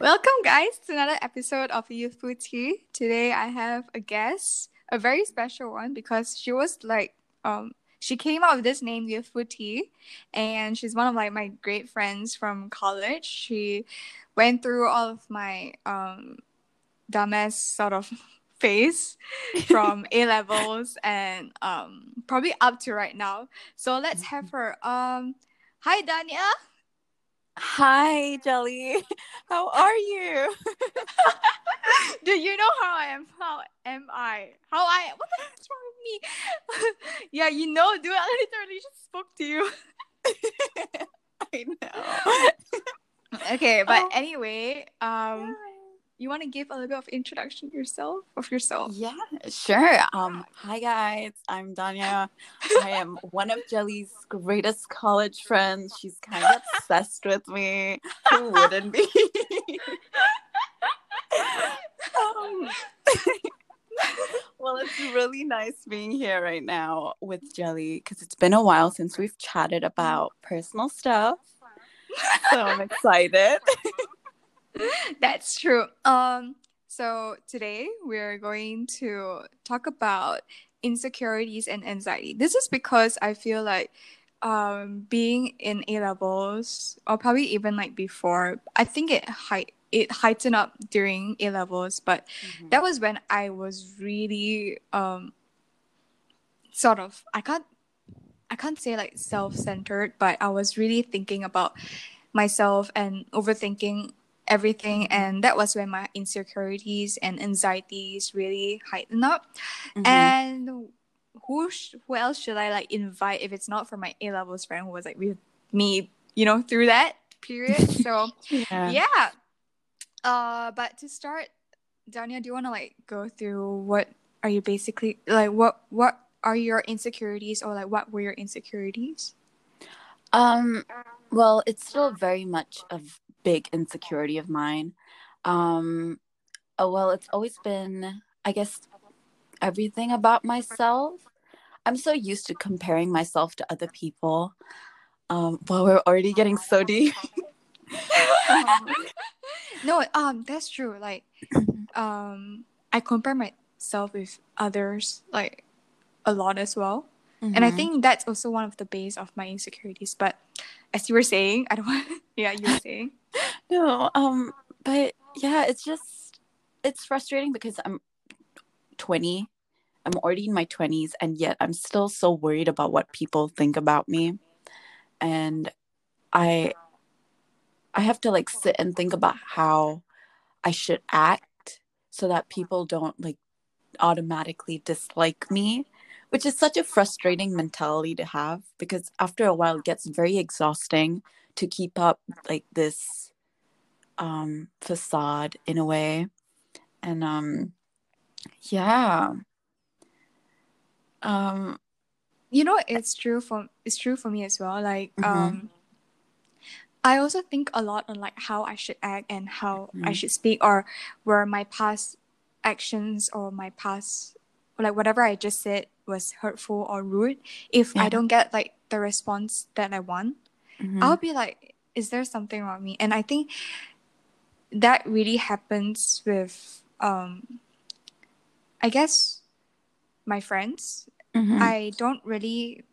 Welcome, guys, to another episode of Youthful Tea. Today, I have a guest, a very special one, because she was like, um, she came out with this name, Youthful Tea, and she's one of like my great friends from college. She went through all of my um, dumbass sort of phase from A levels and um, probably up to right now. So let's have her. Um, hi, Dania. Hi, Jelly. How are you? Do you know how I am? How am I? How I? What the heck's wrong with me? yeah, you know, dude. I literally just spoke to you. I know. okay, but Oh. anyway, um, you want to give a little bit of introduction yourself of yourself? Yeah, sure. Um, hi guys. I'm Danya. I am one of Jelly's greatest college friends. She's kind of obsessed with me. Who wouldn't be? um, well, it's really nice being here right now with Jelly because it's been a while since we've chatted about personal stuff. So I'm excited. That's true. Um, so today we're going to talk about insecurities and anxiety. This is because I feel like um being in A levels or probably even like before, I think it height it heightened up during A levels, but that was when I was really um sort of I can't I can't say like self-centered, but I was really thinking about myself and overthinking everything and that was when my insecurities and anxieties really heightened up Mhm. and who sh- who else should I like invite if it's not for my A levels friend who was like with me you know through that period so yeah. yeah uh but to start Dania do you want to like go through what are you basically like what what are your insecurities or like what were your insecurities Um, well, it's still very much v- big insecurity of mine. Um, oh, well, it's always been, I guess, everything about myself. I'm so used to comparing myself to other people. Um, well, we're already getting so deep. Um, no um that's true like um I compare myself with others like a lot as well and I mhm. think that's also one of the base of my insecurities but as you were saying I don't want yeah you were saying No, um, but yeah, it's just it's frustrating because I'm 20. I'm already in my 20s and yet I'm still so worried about what people think about me. And I I have to like sit and think about how I should act so that people don't like automatically dislike me, which is such a frustrating mentality to have because after a while it gets very exhausting to keep up like this um facade in a way and um yeah um you know it's true for it's true for me as well like Mhm. um i also think a lot on like how i should act and how i Mhm. should speak or where my past actions or my past like whatever i just said was hurtful or rude if i don't get like the response that i want mhm. i'll be like is there something wrong with me and i think that really happens with um i guess my friends Mhm. I don't really.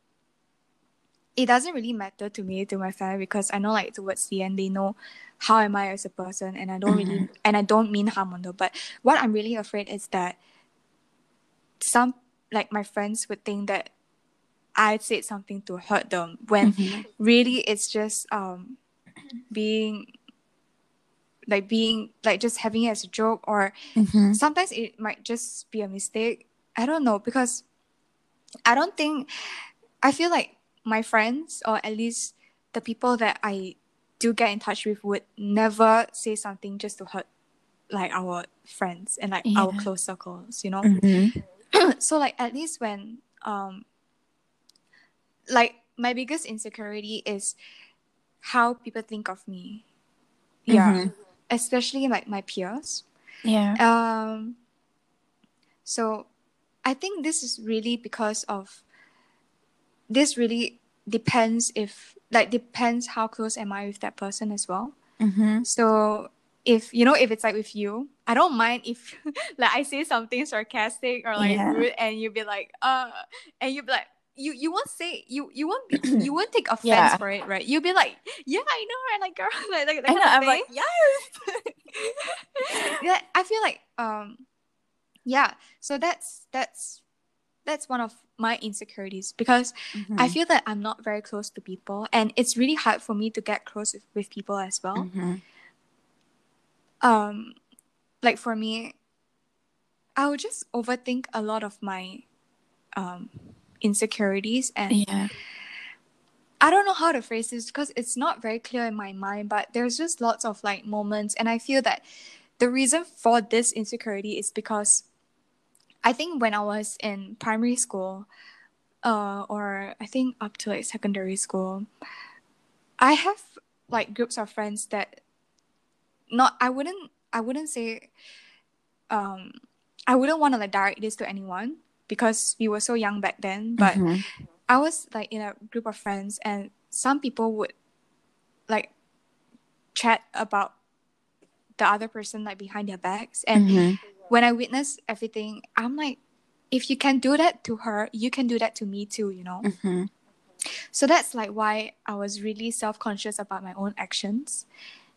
It doesn't really matter to me to my family because I know like towards the end they know how am I as a person and I don't really and I don't mean harm on them. But what I'm really afraid is that some like my friends would think that I said something to hurt them when Mhm. really it's just um being like being like just having it as a joke or Mhm. sometimes it might just be a mistake. I don't know because I don't think I feel like my friends or at least the people that I do get in touch with would never say something just to hurt like our friends and like our close circles, you know? Mhm. so like at least when um like my biggest insecurity is how people think of me. Yeah. Mhm. Especially like my peers. yeah Um, so I think this is really because of this really depends if like depends how close am I with that person as well. Mhm. So if you know if it's like with you i don't mind if like i say something sarcastic or like Yeah. rude and you'd be like uh and you'd be like you you won't say you you won't be, you won't take offense Yeah. for it right you'll be like yeah i know right like girl like, like that I know. I'm like, yes. yeah i feel like um yeah so that's that's that's one of my insecurities because I Mhm. feel that I'm not very close to people, and it's really hard for me to get close with, with people as well. Mhm. Um, like for me, I would just overthink a lot of my um insecurities, and Yeah. I don't know how to phrase this because it's not very clear in my mind. But there's just lots of like moments, and I feel that the reason for this insecurity is because I think when I was in primary school, uh, or I think up to like secondary school, I have like groups of friends that not I wouldn't I wouldn't say um I wouldn't want to like direct this to anyone because we were so young back then. But Mhm. I was like in a group of friends and some people would like chat about the other person like behind their backs and Mhm. when I witness everything, I'm like, if you can do that to her, you can do that to me too, you know? Mhm. So that's like why I was really self conscious about my own actions.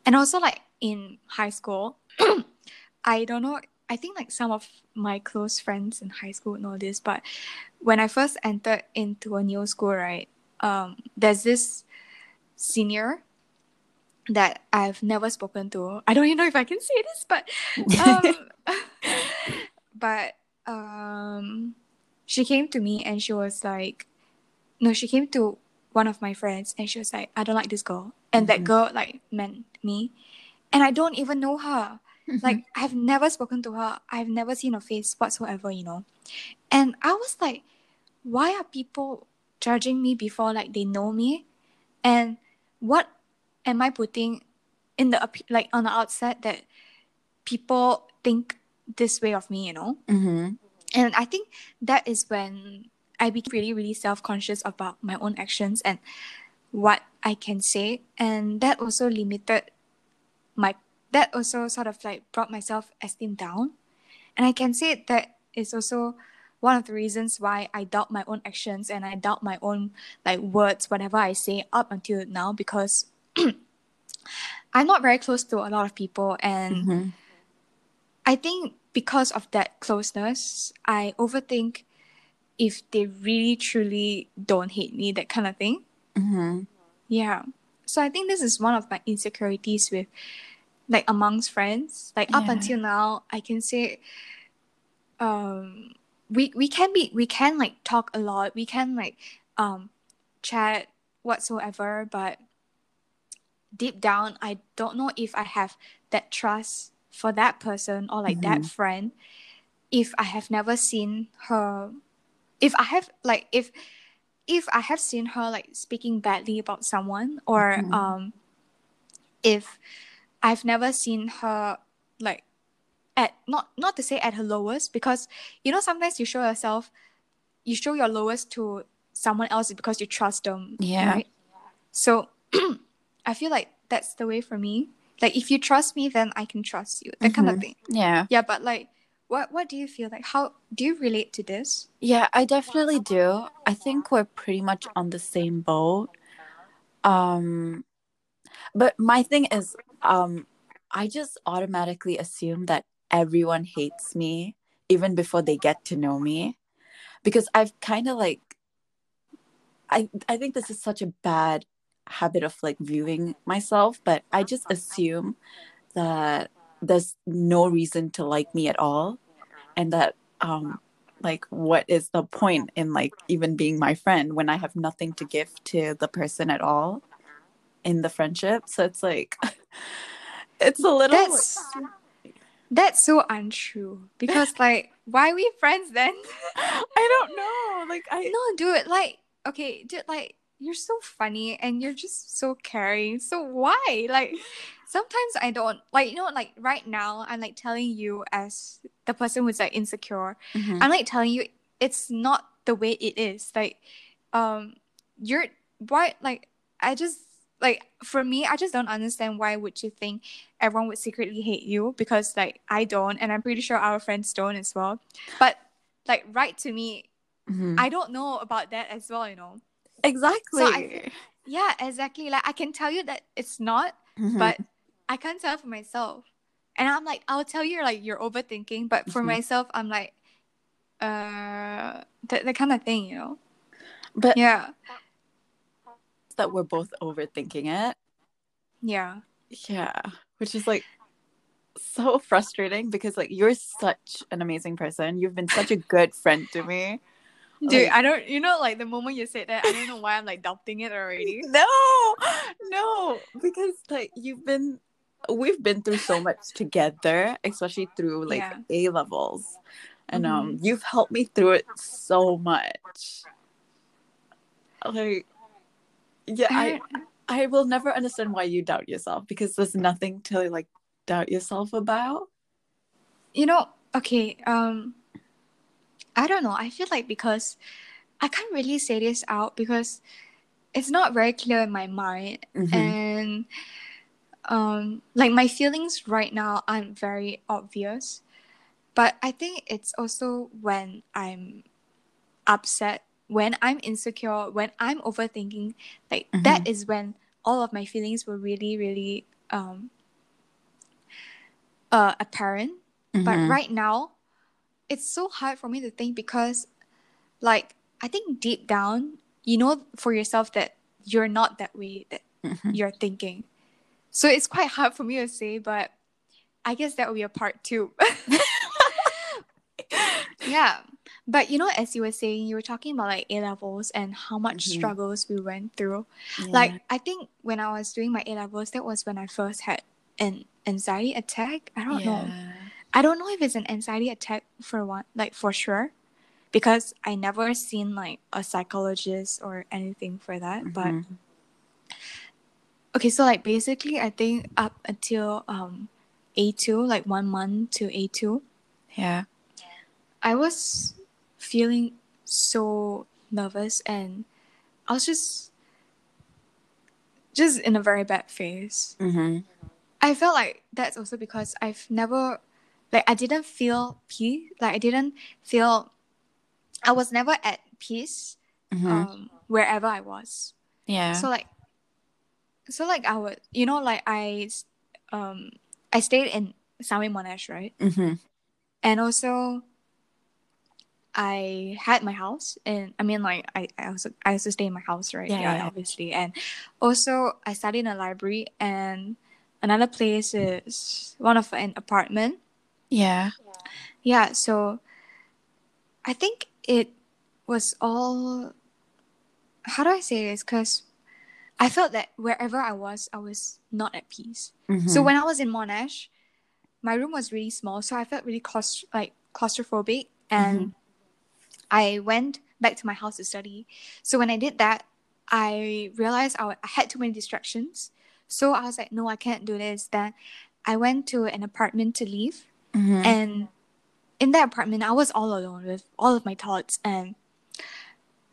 And also, like in high school, I don't know, I think like some of my close friends in high school know this, but when I first entered into a new school, right, um, there's this senior that I've never spoken to. I don't even know if I can say this, but um, but um, she came to me and she was like, no, she came to one of my friends and she was like, I don't like this girl, and that Mhm. girl like meant me, and I don't even know her. Like I've never spoken to her. I've never seen her face whatsoever, you know. And I was like, why are people judging me before like they know me? And what am I putting in the like on the outset that people think this way of me, you know? Mhm. And I think that is when I became really, really self conscious about my own actions and what I can say. And that also limited my, that also sort of like brought my self esteem down. And I can say that is also one of the reasons why I doubt my own actions and I doubt my own like words, whatever I say up until now, because I'm not very close to a lot of people and Mhm. I think because of that closeness, I overthink if they really truly don't hate me, that kind of thing. Mhm. Yeah. So I think this is one of my insecurities with like amongst friends. Like up Yeah. until now, I can say um we we can be we can like talk a lot. We can like um chat whatsoever, but deep down I don't know if I have that trust for that person or like that friend if I have never seen her if I have like if if I have seen her like speaking badly about someone or Mhm. um if I've never seen her like at not not to say at her lowest because you know sometimes you show yourself you show your lowest to someone else because you trust them Yeah. right so I feel like that's the way for me like if you trust me then I can trust you that kind of Mhm. thing Yeah. yeah but like what what do you feel like how do you relate to this Yeah, I definitely do. I think we're pretty much on the same boat. Um but my thing is um I just automatically assume that everyone hates me even before they get to know me. Because I've kind of like I I think this is such a bad habit of like viewing myself, but I just assume that there's no reason to like me at all and that um like what is the point in like even being my friend when I have nothing to give to the person at all in the friendship. So it's like it's a little that's that's so untrue because like why are we friends then I don't know. Like I no dude like okay dude like you're so funny and you're just so caring so why like sometimes i don't like you know like right now i'm like telling you as the person who's like insecure Mhm. i'm like telling you it's not the way it is like um you're why like i just like for me i just don't understand why would you think everyone would secretly hate you because like i don't and i'm pretty sure our friends don't as well but like write to me Mhm. i don't know about that as well you know exactly. So I- yeah exactly like i can tell you that it's not Mhm. but i can't tell for myself and i'm like i'll tell you like you're overthinking but for Mhm. myself i'm like uh that, that kind of thing you know but yeah that we're both overthinking it. yeah Yeah, which is like so frustrating because like you're such an amazing person. You've been such a good friend to me. dude Like- i don't you know like the moment you said that i don't know why i'm like doubting it already No, no, because like you've been, we've been through so much together, especially through like Yeah. A levels, and um, Mhm. you've helped me through it so much. Like, yeah, I I will never understand why you doubt yourself because there's nothing to like doubt yourself about. you know okay um i don't know i feel like because i can't really say this out because it's not very clear in my mind Mhm. and um like my feelings right now aren't very obvious but i think it's also when i'm upset when i'm insecure when i'm overthinking like that is when all of my feelings were really really um uh apparent. But Mhm. right now it's so hard for me to think because like i think deep down you know for yourself that you're not that way that Mhm. you're thinking. So it's quite hard for me to say but i guess that will be a part two. Yeah but you know as you were saying you were talking about like a levels and how much Mhm. struggles we went through Yeah. like i think when i was doing my a levels that was when i first had an anxiety attack i don't know I don't know if it's an anxiety attack for one, like for sure, because I never seen like a psychologist or anything for that. But Mhm. okay, so like basically, I think up until um A two, like one month to A two, yeah. I was feeling so nervous and I was just just in a very bad phase. Mhm. I felt like that's also because I've never like I didn't feel peace. Like I didn't feel I was never at peace Mhm. um wherever I was. yeah. So like so like I would you know like I um I stayed in Sami Monash, right? Mhm. And also I had my house and I mean like I, I also I used to stay in my house, right? Yeah, yeah. obviously. And also I studied in a library and another place is one of an apartment. Yeah. Yeah, so I think it was all. How do I say this? Because I felt that wherever I was, I was not at peace. So Mhm. when I was in Monash, my room was really small, so I felt really claust- like claustrophobic, and I went back to my house to study. So when I did that, I realized I, had too many distractions. So I was like, no, I can't do this. Then I went to an apartment to leave. Mhm. And in that apartment, I was all alone with all of my thoughts, and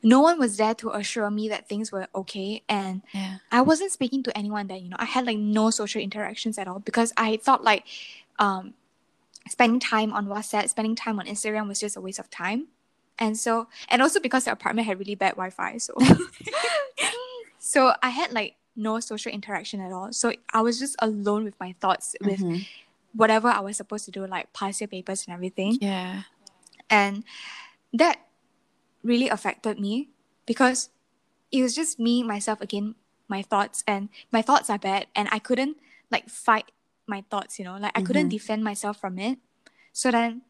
no one was there to assure me that things were okay. And yeah. I wasn't speaking to anyone there. You know, I had like no social interactions at all because I thought like, um, spending time on WhatsApp, spending time on Instagram was just a waste of time. And so, and also because the apartment had really bad Wi-Fi, so so I had like no social interaction at all. So I was just alone with my thoughts, with Mhm. whatever I was supposed to do, like pass your papers and everything. Yeah. And that really affected me because it was just me, myself again, my thoughts, and my thoughts are bad, and I couldn't like fight my thoughts, you know, like I couldn't Mhm. defend myself from it. So then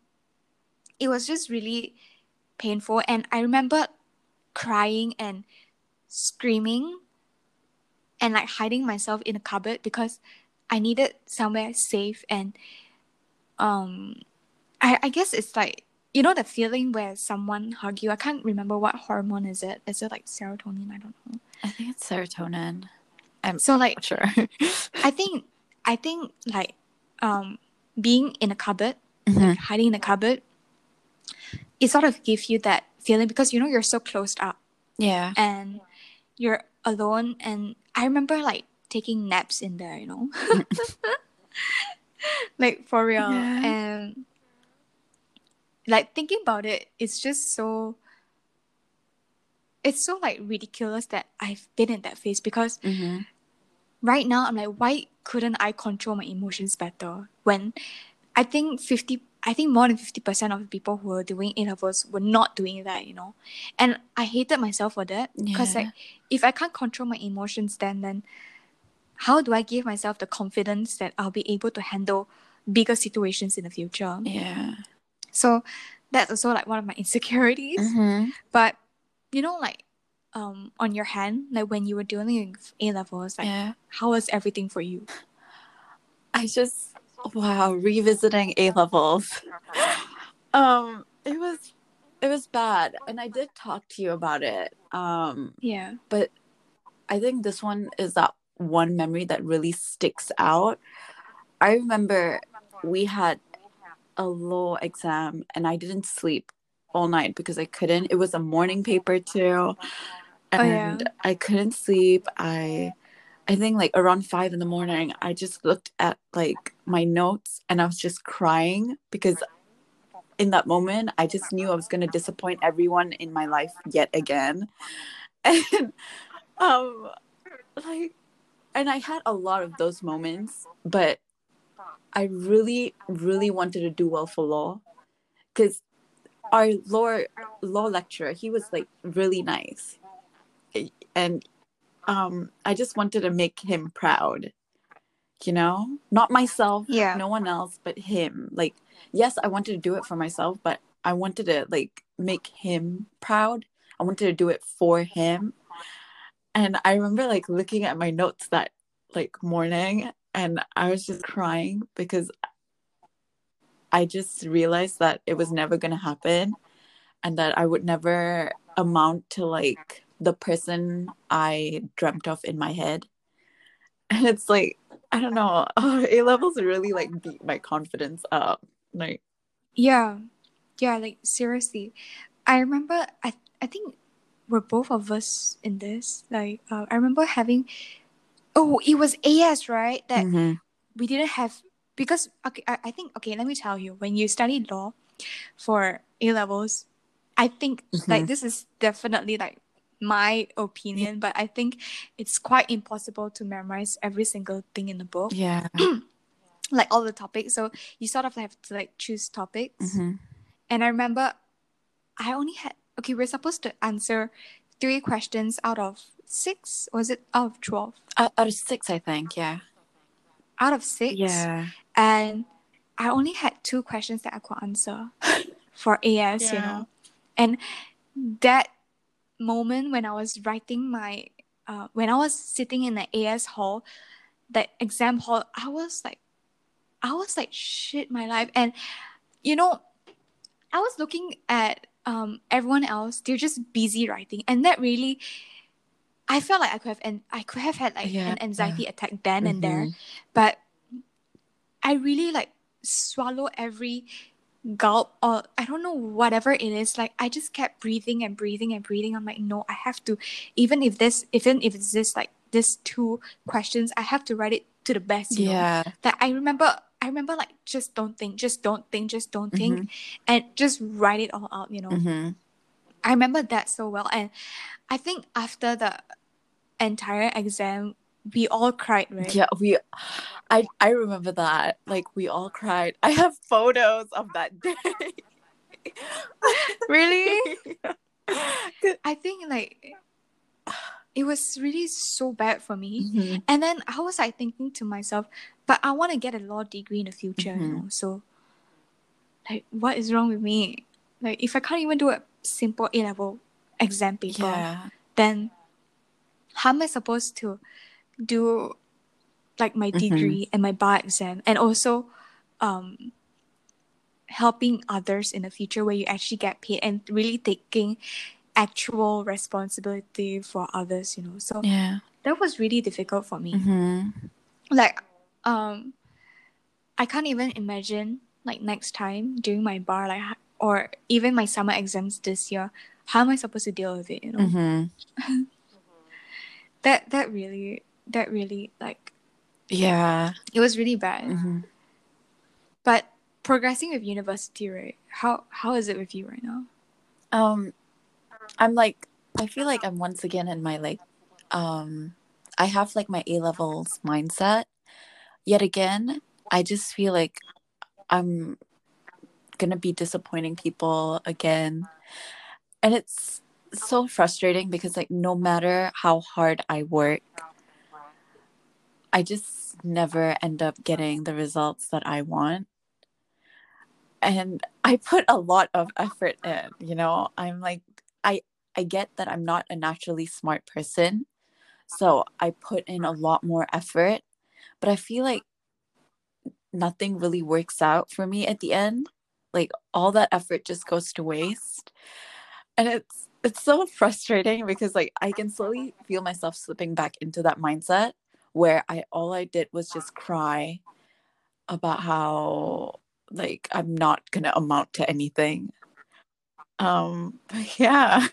it was just really painful. And I remember crying and screaming and like hiding myself in a cupboard because I needed somewhere safe and um I, I guess it's like you know the feeling where someone hug you. I can't remember what hormone is it. Is it like serotonin? I don't know. I think it's serotonin. I'm So like not sure. I think I think like um being in a cupboard, Mhm. like hiding in a cupboard, it sort of gives you that feeling because you know you're so closed up Yeah. and you're alone and I remember like taking naps in there, you know. like for real. Yeah. And like thinking about it, it's just so it's so like ridiculous that I've been in that phase because Mhm. right now I'm like, why couldn't I control my emotions better? When I think fifty I think more than fifty percent of the people who were doing A levels were not doing that, you know. And I hated myself for that. Because Yeah. like if I can't control my emotions then then how do I give myself the confidence that I'll be able to handle bigger situations in the future? Yeah. So that's also like one of my insecurities. Mhm. But you know, like um on your hand, like when you were dealing with A levels, like Yeah. how was everything for you? I just wow, revisiting A levels. um, it was it was bad, and I did talk to you about it. Um, Yeah. but I think this one is that one memory that really sticks out. I remember we had a law exam, and I didn't sleep all night because I couldn't. It was a morning paper too, Oh, yeah. and I couldn't sleep. I I think like around five in the morning, I just looked at like my notes and I was just crying because in that moment, I just knew I was going to disappoint everyone in my life yet again. And um, like, and I had a lot of those moments, but I really, really wanted to do well for law because our law law lecturer, he was like really nice, and um, I just wanted to make him proud. You know, not myself, Yeah. no one else, but him. Like, yes, I wanted to do it for myself, but I wanted to like make him proud. I wanted to do it for him. And I remember like looking at my notes that like morning and I was just crying because I just realized that it was never going to happen and that I would never amount to like the person I dreamt of in my head. And it's like, I don't know, A levels really like beat my confidence up. Like, Yeah. Yeah, like seriously. I remember I I think we're both of us in this. Like uh, I remember having oh, it was AS, right? That mhm. we didn't have because okay, I, I think okay, let me tell you, when you study law for A levels, I think like Mhm. this is definitely like my opinion, but I think it's quite impossible to memorize every single thing in the book, yeah. like all the topics. So you sort of have to like choose topics. Mhm. And I remember I only had okay, we're supposed to answer three questions out of six. Was it out of twelve? Out, out of six, I think. Yeah. Out of six. Yeah. And I only had two questions that I could answer for AS, you Yeah. know. And that moment when I was writing my uh, when I was sitting in the AS hall, that exam hall, I was like I was like shit my life. And you know, I was looking at um everyone else, they're just busy writing. And that really I felt like I could have and I could have had like Yeah. an anxiety attack then and there. Mhm. But I really like swallow every gulp or I don't know whatever it is. Like I just kept breathing and breathing and breathing. I'm like, no, I have to even if this even if it's this like this two questions, I have to write it to the best. You know? Yeah. That I remember I remember like just don't think, just don't think, just don't think Mhm. and just write it all out, you know. Mhm. I remember that so well. And I think after the entire exam, we all cried, right? Yeah, we I I remember that. Like we all cried. I have photos of that day. Really? Yeah. I think like it was really so bad for me. Mhm. And then I was like thinking to myself, but I want to get a law degree in the future, you Mhm. know. So like what is wrong with me? Like if I can't even do a simple A level exam paper, Yeah. then how am I supposed to do like my Mhm. degree and my bar exam and also um helping others in the future where you actually get paid and really taking actual responsibility for others, you know. So Yeah. that was really difficult for me. Mhm. Like um I can't even imagine like next time during my bar like or even my summer exams this year, how am I supposed to deal with it, you know? Mhm. that that really that really like Yeah. it was really bad. hmm But progressing with university, right? How how is it with you right now? Um, I'm like, I feel like I'm once again in my like, um, I have like my A levels mindset. Yet again, I just feel like I'm gonna be disappointing people again, and it's so frustrating because like no matter how hard I work, I just never end up getting the results that I want. And I put a lot of effort in, you know. I'm like I I get that I'm not a naturally smart person. So I put in a lot more effort, but I feel like nothing really works out for me at the end. Like all that effort just goes to waste. And it's it's so frustrating because like I can slowly feel myself slipping back into that mindset where I all I did was just cry about how like I'm not gonna amount to anything. Um but yeah.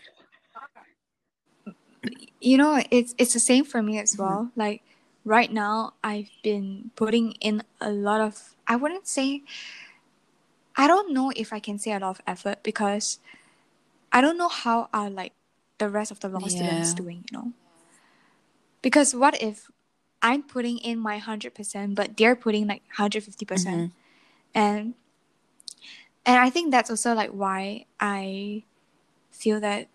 You know, it's it's the same for me as Mhm. well. Like right now, I've been putting in a lot of. I wouldn't say. I don't know if I can say a lot of effort because I don't know how are like the rest of the law students doing. You know, because what if I'm putting in my hundred percent, but they're putting like hundred fifty percent, Mhm. and and I think that's also like why I feel that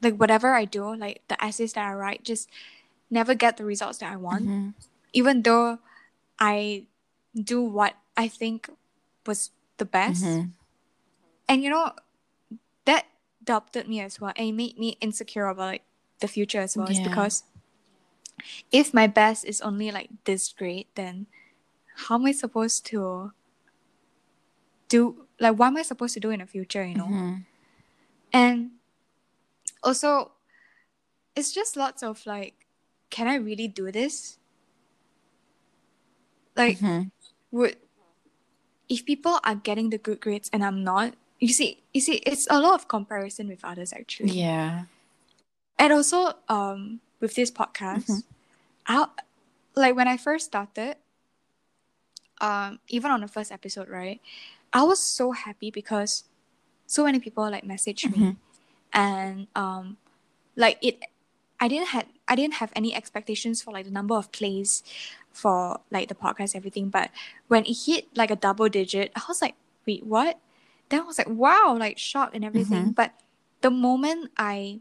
like whatever I do, like the essays that I write, just never get the results that I want. Mhm. Even though I do what I think was the best. Mhm. And you know, that doubted me as well. And it made me insecure about like the future as well. It's because if my best is only like this great, then how am I supposed to do like what am I supposed to do in the future, you know? Mhm. And also, it's just lots of like, can I really do this? Like, Mhm. would if people are getting the good grades and I'm not, you see, you see, it's a lot of comparison with others actually. Yeah. And also, um, with this podcast, Mhm. I like when I first started, um, even on the first episode, right? I was so happy because so many people like messaged me Mhm. and um like it i didn't had i didn't have any expectations for like the number of plays for like the podcast everything but when it hit like a double digit i was like wait what then i was like wow like shocked and everything Mhm. but the moment i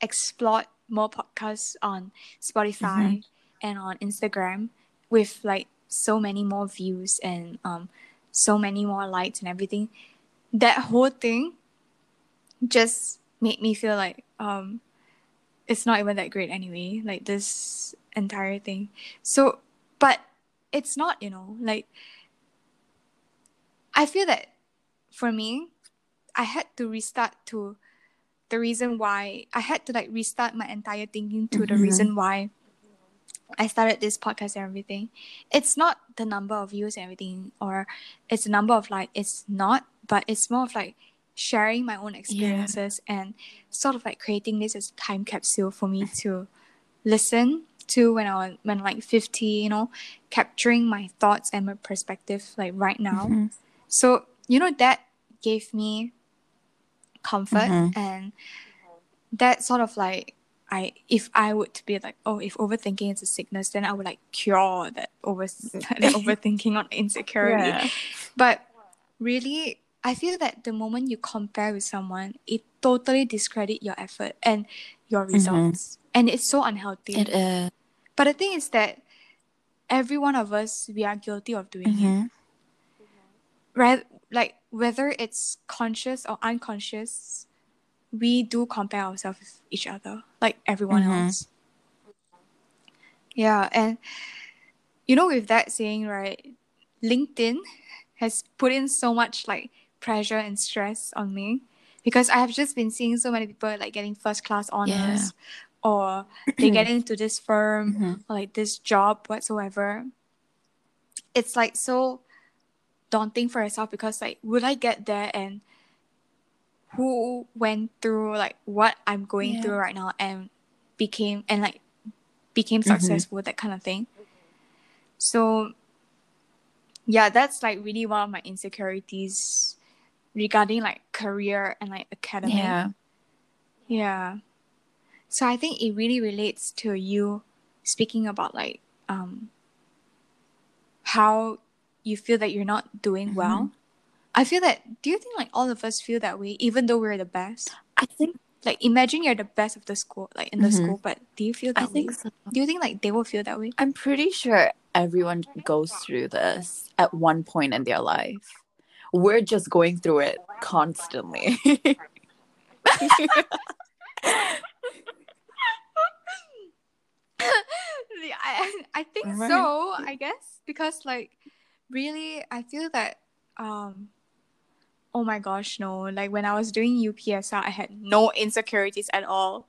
explored more podcasts on spotify and on instagram with like so many more views and um so many more likes and everything. That whole thing just made me feel like um it's not even that great anyway like this entire thing. So but it's not you know like i feel that for me i had to restart to the reason why i had to like restart my entire thinking to the Mhm. reason why i started this podcast and everything it's not the number of views and everything or it's the number of like it's not but it's more of like sharing my own experiences and sort of like creating this as a time capsule for me to listen to when I was when I'm like 50, you know, capturing my thoughts and my perspective like right now. Mhm. So, you know, that gave me comfort Mhm. and that sort of like I if I would be like, oh, if overthinking is a sickness, then I would like cure that over that overthinking on insecurity. Yeah. But really, I feel that the moment you compare with someone, it totally discredit your effort and your results. And it's so unhealthy. It is. But the thing is that every one of us, we are guilty of doing it. Mhm. Right? Like whether it's conscious or unconscious, we do compare ourselves with each other, like everyone Mhm. else. Yeah, and you know, with that saying, right, LinkedIn has put in so much like pressure and stress on me because I have just been seeing so many people like getting first class honors or they get into this firm Mhm. or like this job whatsoever. It's like so daunting for yourself because like would I get there and who went through like what I'm going Yeah. through right now and became and like became Mhm. successful that kind of thing so yeah that's like really one of my insecurities regarding like career and like academic Yeah. yeah. So I think it really relates to you speaking about like um how you feel that you're not doing Mhm. well. I feel that do you think like all of us feel that way even though we're the best? I think Like imagine you're the best of the school, like in the Mhm. school, but do you feel that I think so. Do you think like they will feel that way? I'm pretty sure everyone goes through this at one point in their life. We're just going through it constantly. I, I think Right. so, I guess. Because like really I feel that um oh my gosh, no. Like when I was doing UPSR I had no insecurities at all.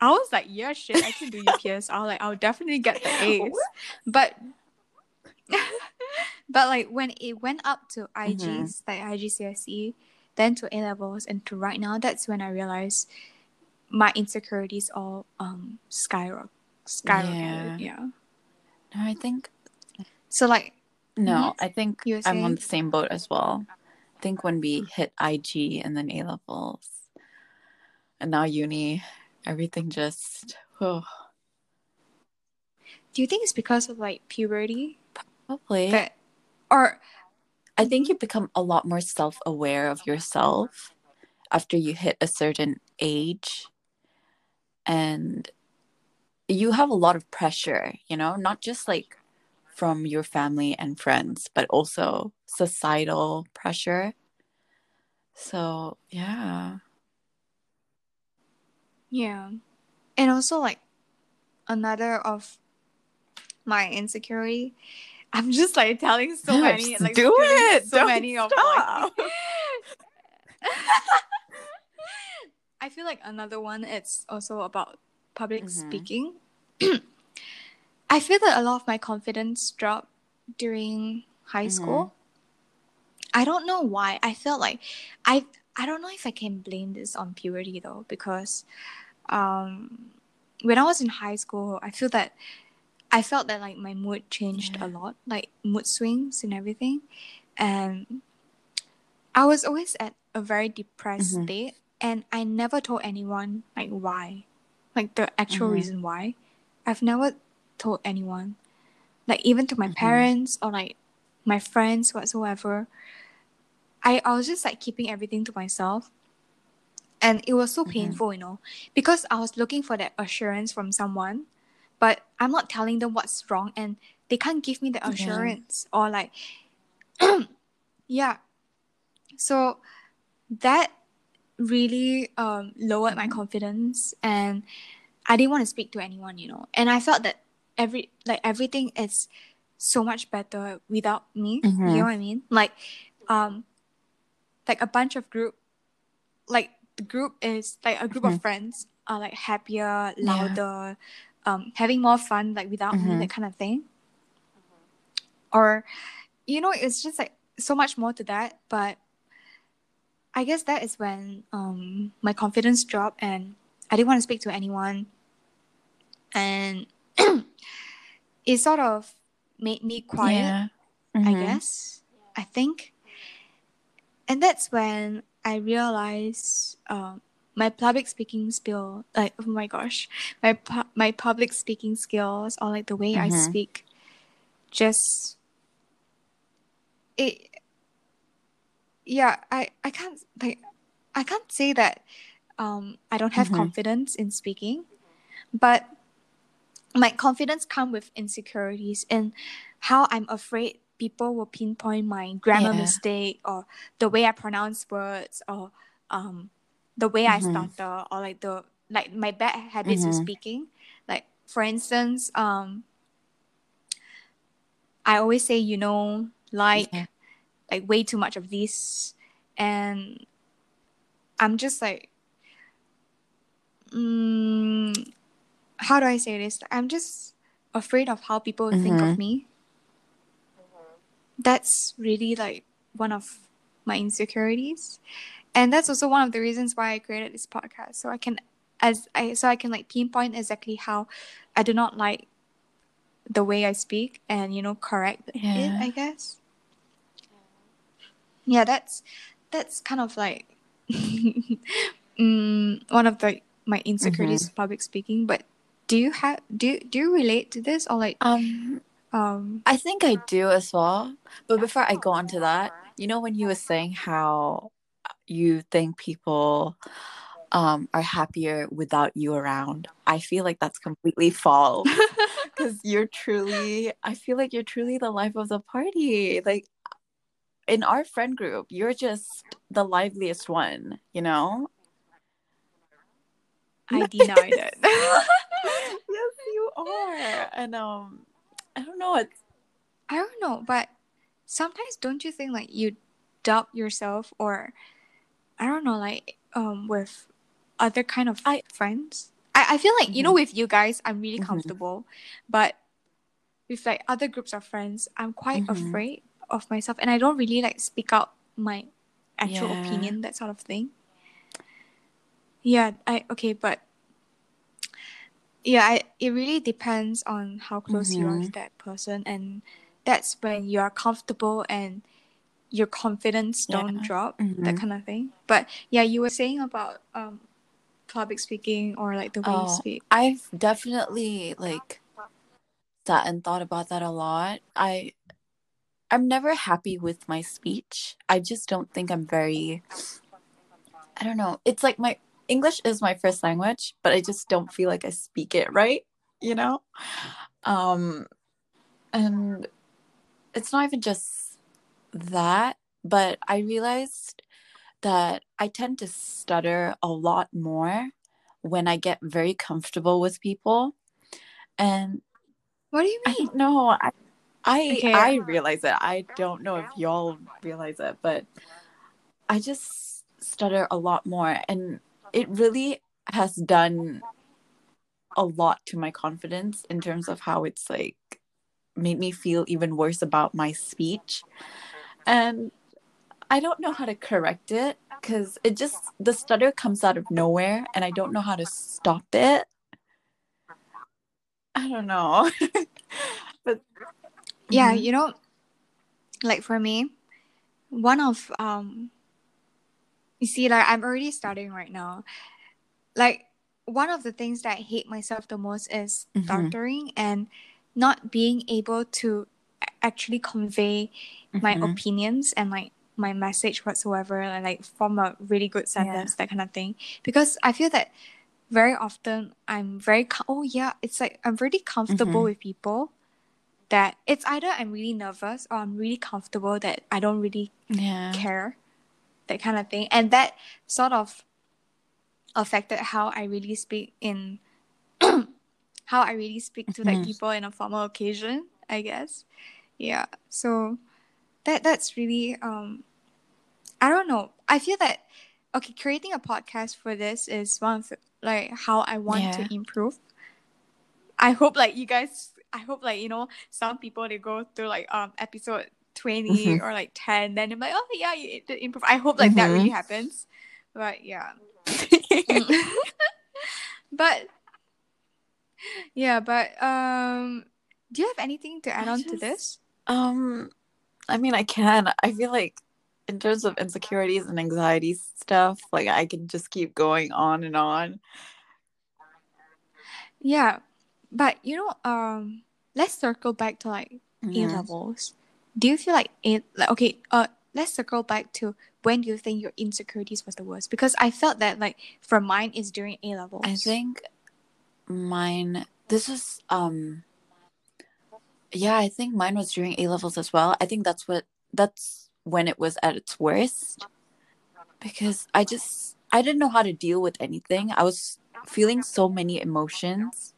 I was like, yeah shit, I can do UPSR, like I'll definitely get the A's. But but like when it went up to IGs, like IGCSE, then to A levels and to right now, that's when I realized my insecurities all um skyrocket skyrocketed. Yeah. No, I think So like no, mm-hmm. I think I'm on the same boat as well. I think when we hit IG and then A levels and now uni, everything just oh, do you think it's because of like puberty probably. that or I think you become a lot more self aware of yourself after you hit a certain age. And you have a lot of pressure, you know, not just like from your family and friends, but also societal pressure. So, yeah. Yeah. And also like another of my insecurity. I'm just like telling so many Just like do it. So Don't many of stop. like I feel like another one it's also about public Mhm. speaking. I feel that a lot of my confidence dropped during high Mhm. school. I don't know why. I felt like I I don't know if I can blame this on puberty though because um when I was in high school, I feel that I felt that like my mood changed Yeah. a lot, like mood swings and everything. And I was always at a very depressed Mhm. state and I never told anyone like why. Like the actual Mhm. reason why. I've never told anyone. Like even to my Mhm. parents or like my friends whatsoever. I, I was just like keeping everything to myself. And it was so Mhm. painful, you know, because I was looking for that assurance from someone, but I'm not telling them what's wrong and they can't give me the Yeah. assurance or like, yeah. So that really um, lowered my Mhm. confidence and I didn't want to speak to anyone, you know. And I felt that every like everything is so much better without me. You Mhm. know what I mean? Like um like a bunch of group like the group is like a group Mhm. of friends are like happier, Yeah. louder, um having more fun like without me, Mhm. that kind of thing. Or you know, it's just like so much more to that, but I guess that is when um my confidence dropped and I didn't want to speak to anyone. And it sort of made me quiet, Yeah. I Mhm. guess. I think. And that's when I realized um my public speaking skill like oh my gosh my pu- my public speaking skills or like the way I Mhm. speak just it yeah I I can't like I can't say that um I don't have Mhm. confidence in speaking but my confidence come with insecurities and how I'm afraid people will pinpoint my grammar Yeah. mistake or the way I pronounce words or um the way I Mhm. stutter or like the like my bad habits with Mhm. speaking. Like for instance, um I always say you know like Yeah. like way too much of this and I'm just like mm, how do I say this? I'm just afraid of how people will think of Mhm. me. That's really like one of my insecurities. And that's also one of the reasons why I created this podcast. So I can as I so I can like pinpoint exactly how I do not like the way I speak and you know correct Yeah. it I guess yeah that's that's kind of like mm, one of the my insecurities Mm-hmm. public speaking but do you have do you, do you relate to this or like Um, um I think I do as well. But before I go on to that, you know, when you were saying how you think people um, are happier without you around, I feel like that's completely false. Because you're truly, I feel like you're truly the life of the party. Like in our friend group, you're just the liveliest one, you know? I denied it yes, you are. And um, I don't know. It's I don't know, but sometimes don't you think like you doubt yourself or I don't know, like um with other kind of I- friends? I, I feel like, you know, Mhm. with you guys I'm really Mhm. comfortable. But with like other groups of friends, I'm quite Mhm. afraid of myself and I don't really like speak out my actual Yeah. opinion, that sort of thing. Yeah, I okay, but yeah, I, it really depends on how close you are to Mhm. that person, and that's when you are comfortable and your confidence Yeah. don't drop, that Mhm. kind of thing. But yeah, you were saying about um public speaking or like the way you Oh, speak. I've definitely like sat and thought about that a lot. I I'm never happy with my speech. I just don't think I'm very I don't know. It's like my English is my first language, but I just don't feel like I speak it right, you know? Um and it's not even just that, but I realized that I tend to stutter a lot more when I get very comfortable with people. And What do you mean? don't. I I, Okay. I realize it. I don't know if y'all realize it, but I just stutter a lot more and it really has done a lot to my confidence in terms of how it's like made me feel even worse about my speech. And I don't know how to correct it because it just the stutter comes out of nowhere and I don't know how to stop it. I don't know. but Yeah, Mhm. you know, like for me, one of um you see like I'm already studying right now. Like one of the things that I hate myself the most is Mhm. stuttering and not being able to actually convey my Mhm. opinions and like my message whatsoever and like form a really good sentence that kind of thing because i feel that very often i'm very oh yeah it's like i'm really comfortable Mhm. with people that it's either i'm really nervous or i'm really comfortable that i don't really yeah. care that kind of thing. And that sort of affected how i really speak in how i really speak to like Mhm. people in a formal occasion i guess. Yeah. So that that's really um i don't know. I feel that okay creating a podcast for this is one of the, like how i want Yeah. to improve. I hope like you guys i hope like you know some people they go through like um episode 20 Mhm. or like 10 then i'm like oh yeah you improve i hope like that really Mhm. happens but yeah but yeah but um do you have anything to add I on to this um I mean I can. I feel like in terms of insecurities and anxiety stuff, like I can just keep going on and on. yeah but you know um let's circle back to like A Mhm. levels. Do you feel like it like okay, uh let's circle back to when do you think your insecurities was the worst? Because I felt that like for mine is during A level I think mine this is um yeah, I think mine was during A levels as well. I think that's what that's when it was at its worst. Because I just I didn't know how to deal with anything. I was feeling so many emotions.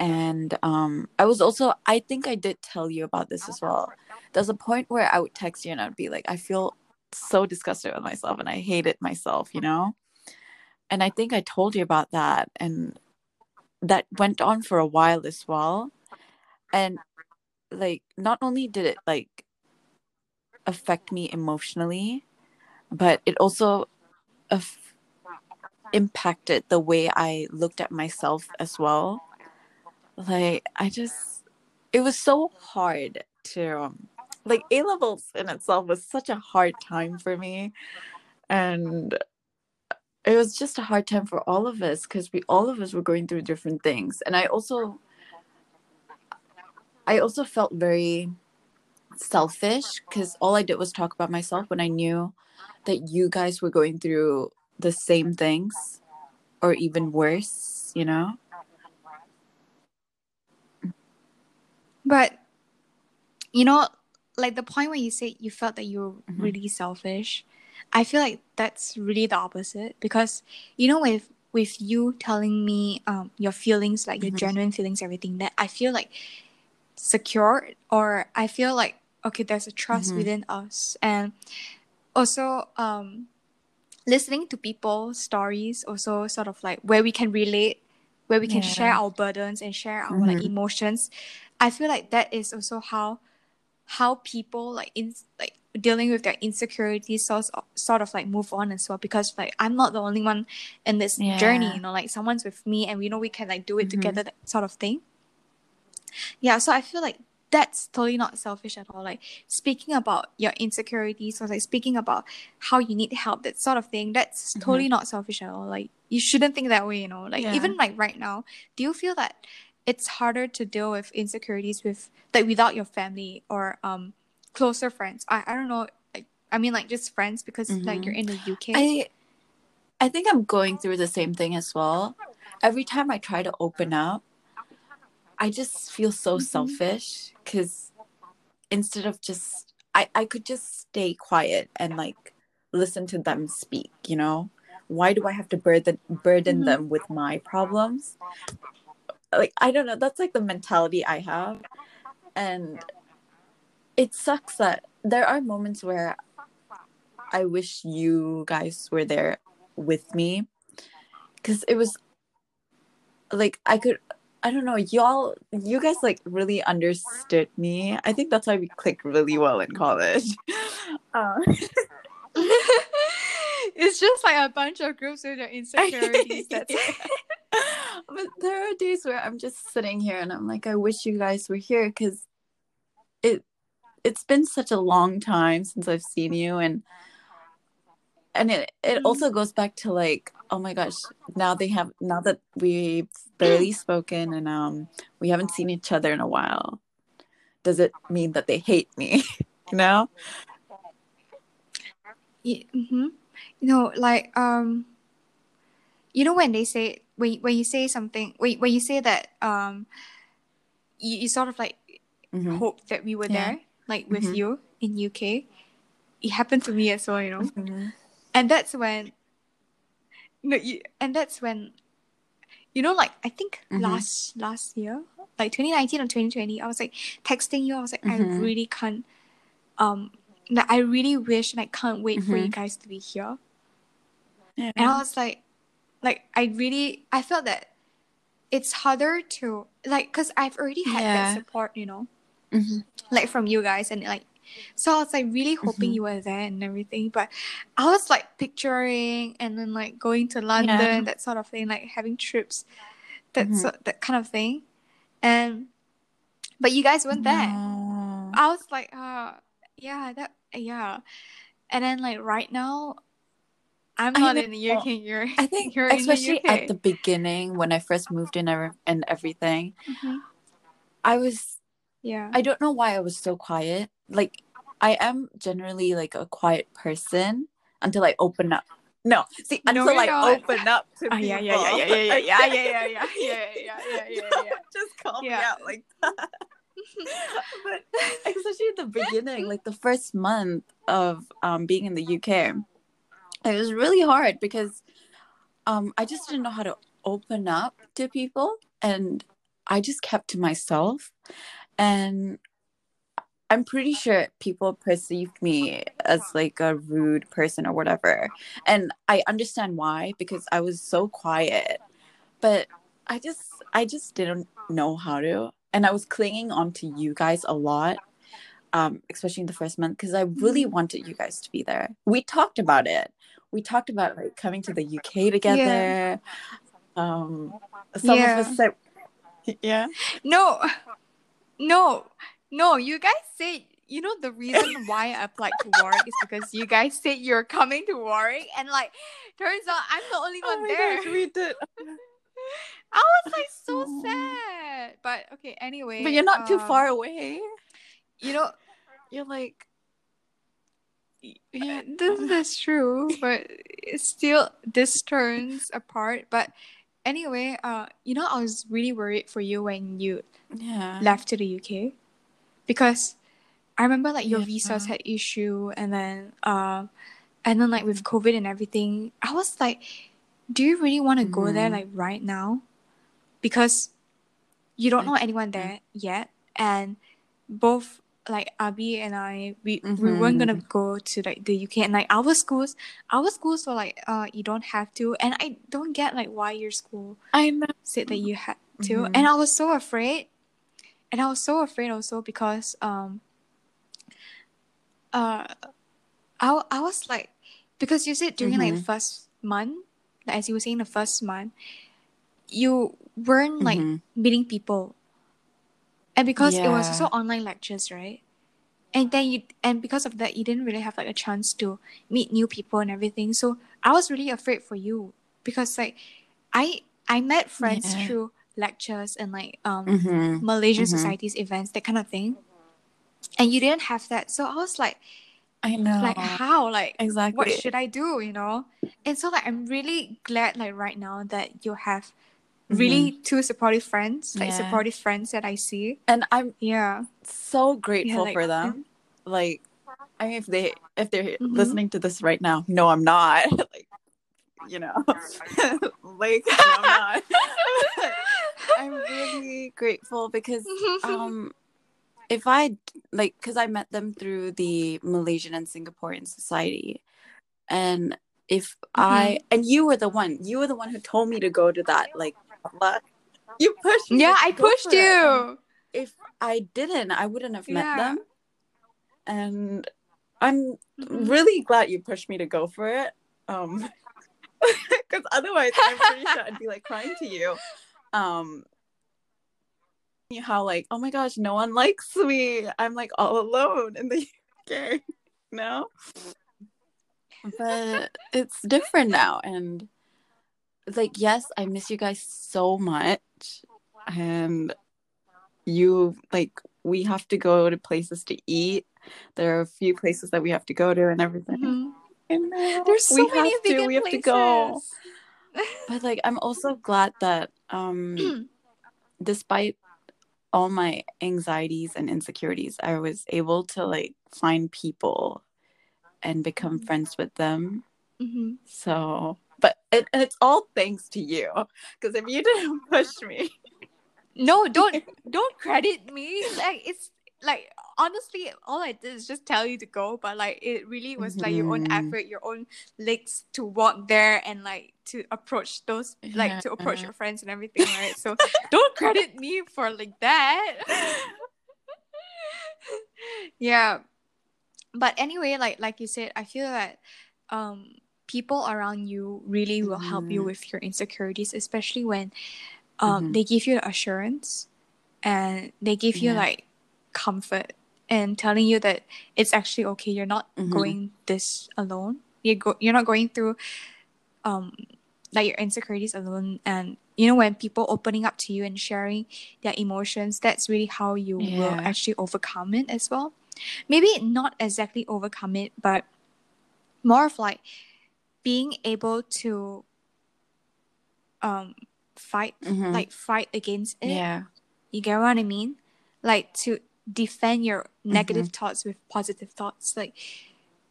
And um I was also I think I did tell you about this as well. There's a point where I would text you and I'd be like, I feel so disgusted with myself and I hate it myself, you know? And I think I told you about that and that went on for a while as well. And like not only did it like affect me emotionally, but it also aff- impacted the way I looked at myself as well. Like I just it was so hard to um, like A levels in itself was such a hard time for me. And it was just a hard time for all of us because we all of us were going through different things. And I also I also felt very selfish because all I did was talk about myself when I knew that you guys were going through the same things or even worse, you know? But you know, like the point where you said you felt that you were Mhm. really selfish, I feel like that's really the opposite because you know with with you telling me um your feelings, like your Mhm. genuine feelings, everything that I feel like secure or I feel like okay, there's a trust Mhm. within us and also um listening to people's stories also sort of like where we can relate where we can share our burdens and share our like Mhm. emotions i feel like that is also how how people like in like dealing with their insecurities sort of, sort of like move on as well because like i'm not the only one in this journey you know like someone's with me and we know we can like do it Mhm. together that sort of thing yeah so i feel like that's totally not selfish at all like speaking about your insecurities or like speaking about how you need help that sort of thing that's Mhm. totally not selfish at all like you shouldn't think that way you know like Yeah. even like right now do you feel that it's harder to deal with insecurities with like without your family or um closer friends i, I don't know like i mean like just friends because like you're in the uk I I think I'm going through the same thing as well. Every time I try to open up, I just feel so Mhm. selfish because instead of just I, I could just stay quiet and like listen to them speak, you know? Why do I have to burden burden Mhm. them with my problems? Like I don't know, that's like the mentality I have. And it sucks that there are moments where I wish you guys were there with me. Because it was like I could I don't know y'all you guys like really understood me. I think that's why we clicked really well in college. Uh, it's just like a bunch of groups with their insecurities that's but there are days where I'm just sitting here and I'm like I wish you guys were here because it it's been such a long time since I've seen you and and it it Mm. also goes back to like oh my gosh now they have now that we've barely spoken and um we haven't seen each other in a while does it mean that they hate me you know? Yeah, hmm You know, like um, you know when they say when when you say something when when you say that um, you, you sort of like Mhm. hope that we were Yeah. there, like with Mhm. you in UK. It happened to me as well, you know, Mhm. and that's when, no, you, and that's when, you know, like I think Mhm. last last year, like 2019 or 2020, I was like texting you. I was like, I Mhm. really can't, um, like, I really wish and I can't wait for you Mhm. guys to be here. yeah and I was like, like I really I felt that it's harder to like because I've already had Yeah. that support, you know, Mhm. like from you guys and like so I was like really hoping Mhm. you were there and everything, but I was like picturing and then like going to London, Yeah. that sort of thing, like having trips, that Mhm. so, that kind of thing, and but you guys weren't there. No. I was like, uh, yeah, that yeah, and then like right now. I'm not in the UK. You're, I think you're the especially UK. at the beginning when I first moved in and everything, Mhm. I was Yeah. I don't know why I was so quiet. Like I am generally like a quiet person until I open up. No, see, until you're I not. open up to Ah, people. yeah, yeah, yeah, yeah, yeah, yeah, yeah, yeah, yeah, yeah, yeah, yeah, yeah, yeah. Just call me Yeah. out like that. but especially at the beginning, like the first month of um, being in the UK, it was really hard because um, I just didn't know how to open up to people, and I just kept to myself. And I'm pretty sure people perceived me as like a rude person or whatever. And I understand why because I was so quiet. But I just I just didn't know how to. And I was clinging on to you guys a lot. Um, especially in the first month, because I really wanted you guys to be there. We talked about it. we talked about like coming to the UK together. Um, some Yeah. of us said, yeah. No, no, no. You guys said you know the reason why I applied to Warwick is because you guys said you're coming to Warwick, and like turns out I'm the only one Oh there. gosh, we did. I was like so sad, but okay. Anyway, But you're not too um, far away. You know, You're like, yeah, this, that's true, but it's still this turns apart. But anyway, uh, you know, I was really worried for you when you yeah. left to the UK because I remember like your Yeah. visas had issue and then um and then like with COVID and everything, I was like, do you really want to go there Mhm. like right now? Because you don't know anyone there yet and both like Abby and I we, we weren't gonna go to like the UK and like our schools our schools were like uh you don't have to. And I don't get like why your school I said that you had to. Mhm. and i was so afraid. And i was so afraid also because um uh i, I was like because you said during like Mhm. first month like, as you were saying the first month you weren't like Mhm. meeting people and because it was also online lectures right and then you and because of that you didn't really have like a chance to meet new people and everything so i was really afraid for you because like i i met friends Yeah. through lectures and like um Mhm. malaysian Mhm. societies events that kind of thing and you didn't have that so i was like I know. like how like exactly. what should i do you know and so like i'm really glad like right now that you have really two supportive friends like Mm-hmm. Yeah. supportive friends that i see and I'm yeah so grateful like- for them. Like, I mean, if they if they're Mhm. listening to this right now, no, I'm not. like, you know, like no, I'm not. I'm really grateful because um, if I like, because I met them through the Malaysian and Singaporean Society, and if I and you were the one, you were the one who told me to go to that. Like, potluck. you pushed me. yeah i pushed for it. You if I didn't, I wouldn't have met Yeah. them. And I'm really glad you pushed me to go for it. Um because otherwise I'm pretty sure I'd be like crying to you. Um how like, oh my gosh, no one likes me. I'm like all alone in the UK. No. But it's different now and like yes, I miss you guys so much. And you like we have to go to places to eat. There are a few places that we have to go to and everything. Mhm. And there's so we many have to, we have places to go. But like I'm also glad that um despite all my anxieties and insecurities, I was able to like find people and become Mhm. friends with them. Mhm. So, but it, it's all thanks to you because if you didn't push me, No, don't don't credit me. Like it's like honestly, all I did is just tell you to go, but like it really was like your own Mhm. effort, your own legs to walk there and like to approach those like to approach your friends and everything, right? So don't credit me for like that. yeah. But anyway, like like you said, I feel that um people around you really will help you Mhm. with your insecurities, especially when um Mhm. they give you the assurance and they give you Yeah. like comfort and telling you that it's actually okay. You're not Mhm. going this alone. You go you're not going through um like your insecurities alone and you know when people opening up to you and sharing their emotions that's really how you will actually overcome it as well maybe not exactly overcome it but more of like being able to um fight Mhm. like fight against it yeah, you get what i mean like to defend your negative Mm-hmm. thoughts with positive thoughts like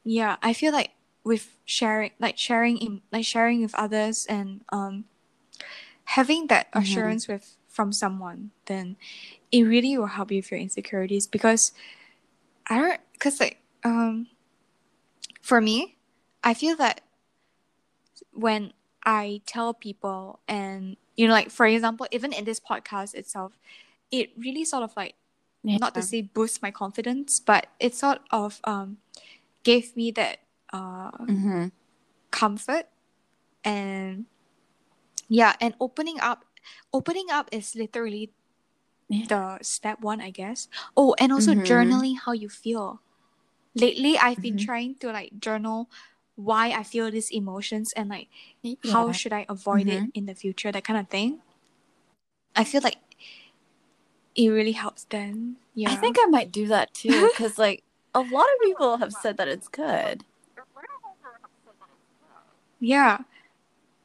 yeah i feel like with sharing like sharing in like sharing with others and um having that Mhm. assurance with from someone then it really will help you with your insecurities because i don't because like um for me i feel that when i tell people and you know like for example even in this podcast itself it really sort of like not to say boost my confidence but it sort of um gave me that uh Mhm. comfort and yeah and opening up opening up is literally Yeah. the step one i guess oh and also Mhm. journaling how you feel lately i've been Mhm. trying to like journal why i feel these emotions and like how should i avoid it Mhm. in the future that kind of thing i feel like it really helps then yeah I think I might do that too because like a lot of people have said that it's good. yeah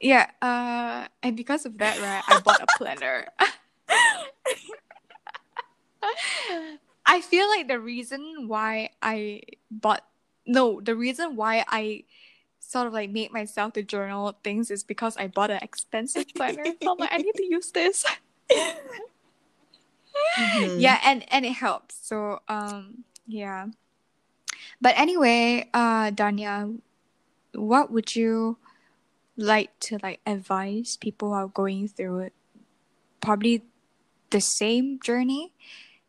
yeah uh and because of that right i bought a planner I feel like the reason why I bought no, the reason why I sort of like made myself to journal things is because I bought an expensive planner. so I'm like, I need to use this. Mhm. Yeah, and and it helps. So um yeah. But anyway, uh Danya, what would you like to like advise people who are going through it? Probably the same journey.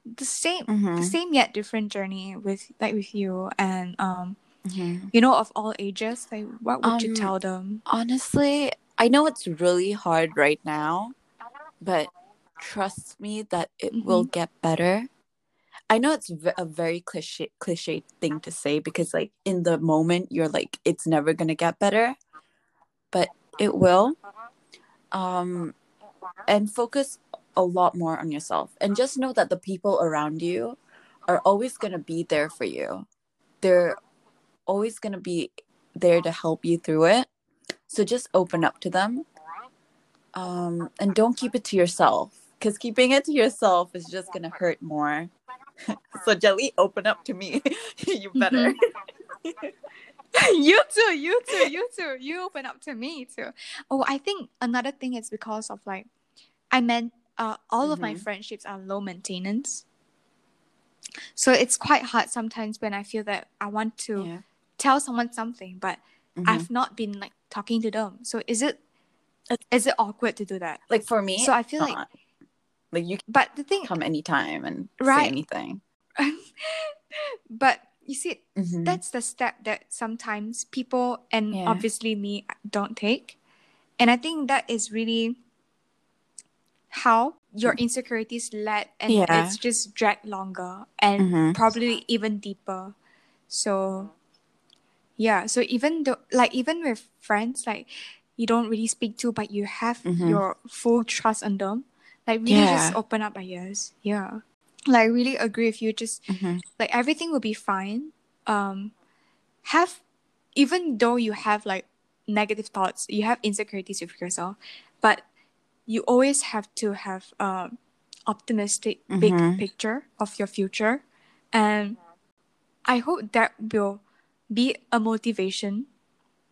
The same Mhm. the same yet different journey with like with you and um Mhm. you know of all ages like what would you Um, tell them Honestly, I know it's really hard right now, but trust me that it will get better. I know it's a very cliche cliche thing to say because like in the moment you're like it's never going to get better, but it will. Um and focus a lot more on yourself and just know that the people around you are always going to be there for you. They're always going to be there to help you through it. So just open up to them. Um, and don't keep it to yourself because keeping it to yourself is just going to hurt more. so, Jelly, open up to me. you better. you too you too you too you open up to me too oh i think another thing is because of like i meant uh, all of my Mhm. friendships are low maintenance so it's quite hard sometimes when i feel that i want to Yeah. Tell someone something but Mhm. i've not been like talking to them so is It's- it awkward to do that Like for me, so i feel like not. like you but the thing come anytime and Right. say anything. but you see Mhm. that's the step that sometimes people and Yeah. obviously me don't take and i think that is really how your insecurities led and Yeah. it's just dragged longer and Mhm. probably even deeper so yeah so even though like even with friends like you don't really speak to but you have Mhm. your full trust on them like really just open up i guess yeah like really agree with you just Mhm. like everything will be fine um have even though you have like negative thoughts you have insecurities with yourself but you always have to have um optimistic big Mhm. picture of your future and i hope that will be a motivation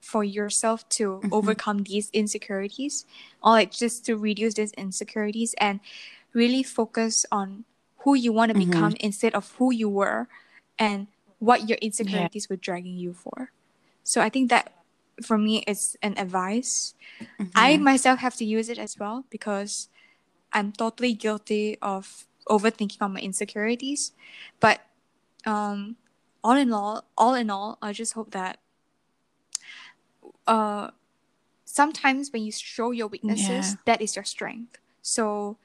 for yourself to Mhm. overcome these insecurities or like just to reduce these insecurities and really focus on who you want to Mhm. become instead of who you were and what your insecurities were dragging you for so i think that for me is an advice I Mhm. myself have to use it as well because I'm totally guilty of overthinking on my insecurities. But um, all in all, all in all, I just hope that uh, sometimes when you show your weaknesses, Yeah. that is your strength. So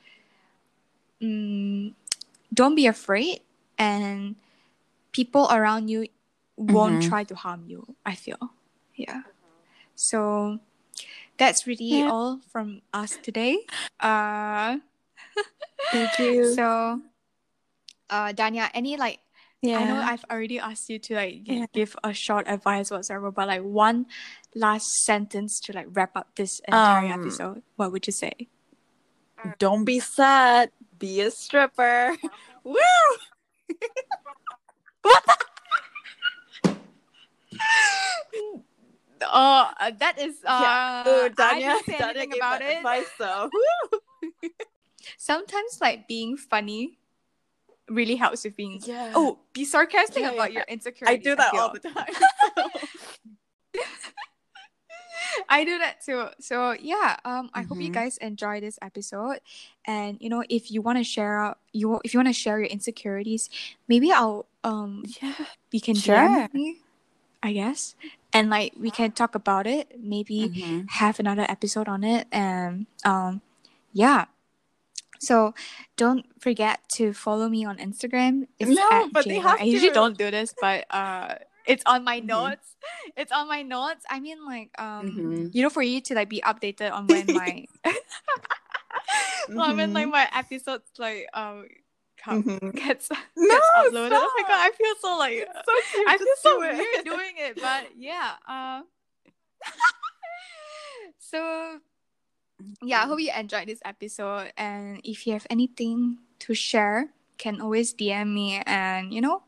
mm, don't be afraid, and people around you won't Mhm. try to harm you. I feel, yeah. So that's really Yeah. all from us today. Uh, Thank you. so, uh, Danya, any like yeah. I know I've already asked you to like Yeah. give a short advice whatsoever, but like one last sentence to like wrap up this entire Um, episode. What would you say? Don't be sad. Be a stripper. Woo! what? The- Oh, uh, that is uh, Yeah. Ooh, I Danya, Danya anything about it. advice though. Woo! Sometimes like being funny really helps with being. Yeah. Oh, be sarcastic Yeah, about yeah. your insecurities. I do that all the time. I do that too. So yeah, um, I hope you Mhm. guys enjoy this episode, and you know if you want to share out you if you want to share your insecurities, maybe I'll um yeah. you can share. Sure. I guess. and like we can talk about it. Maybe Mhm. have another episode on it, and um, yeah. So don't forget to follow me on Instagram. It's No, but they Jayla. have I usually don't do this, but uh, it's on my Mhm. notes. It's on my notes. I mean, like um, Mhm. you know, for you to like be updated on when my well, when like Mhm. my episodes like um come Mhm. gets No, gets uploaded. Oh my god, I feel so like so. I feel so it. weird doing it, but yeah. Uh, so yeah, I hope you enjoyed this episode, and if you have anything to share, can always DM me, and you know,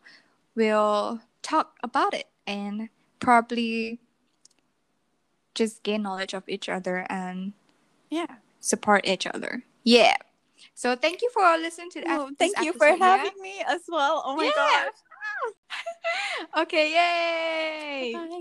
we'll talk about it and probably just gain knowledge of each other and yeah, support each other. Yeah. So thank you for listening to the Oh, thank you for yeah? having me as well. Oh my Yeah. gosh. Okay, yay! Bye.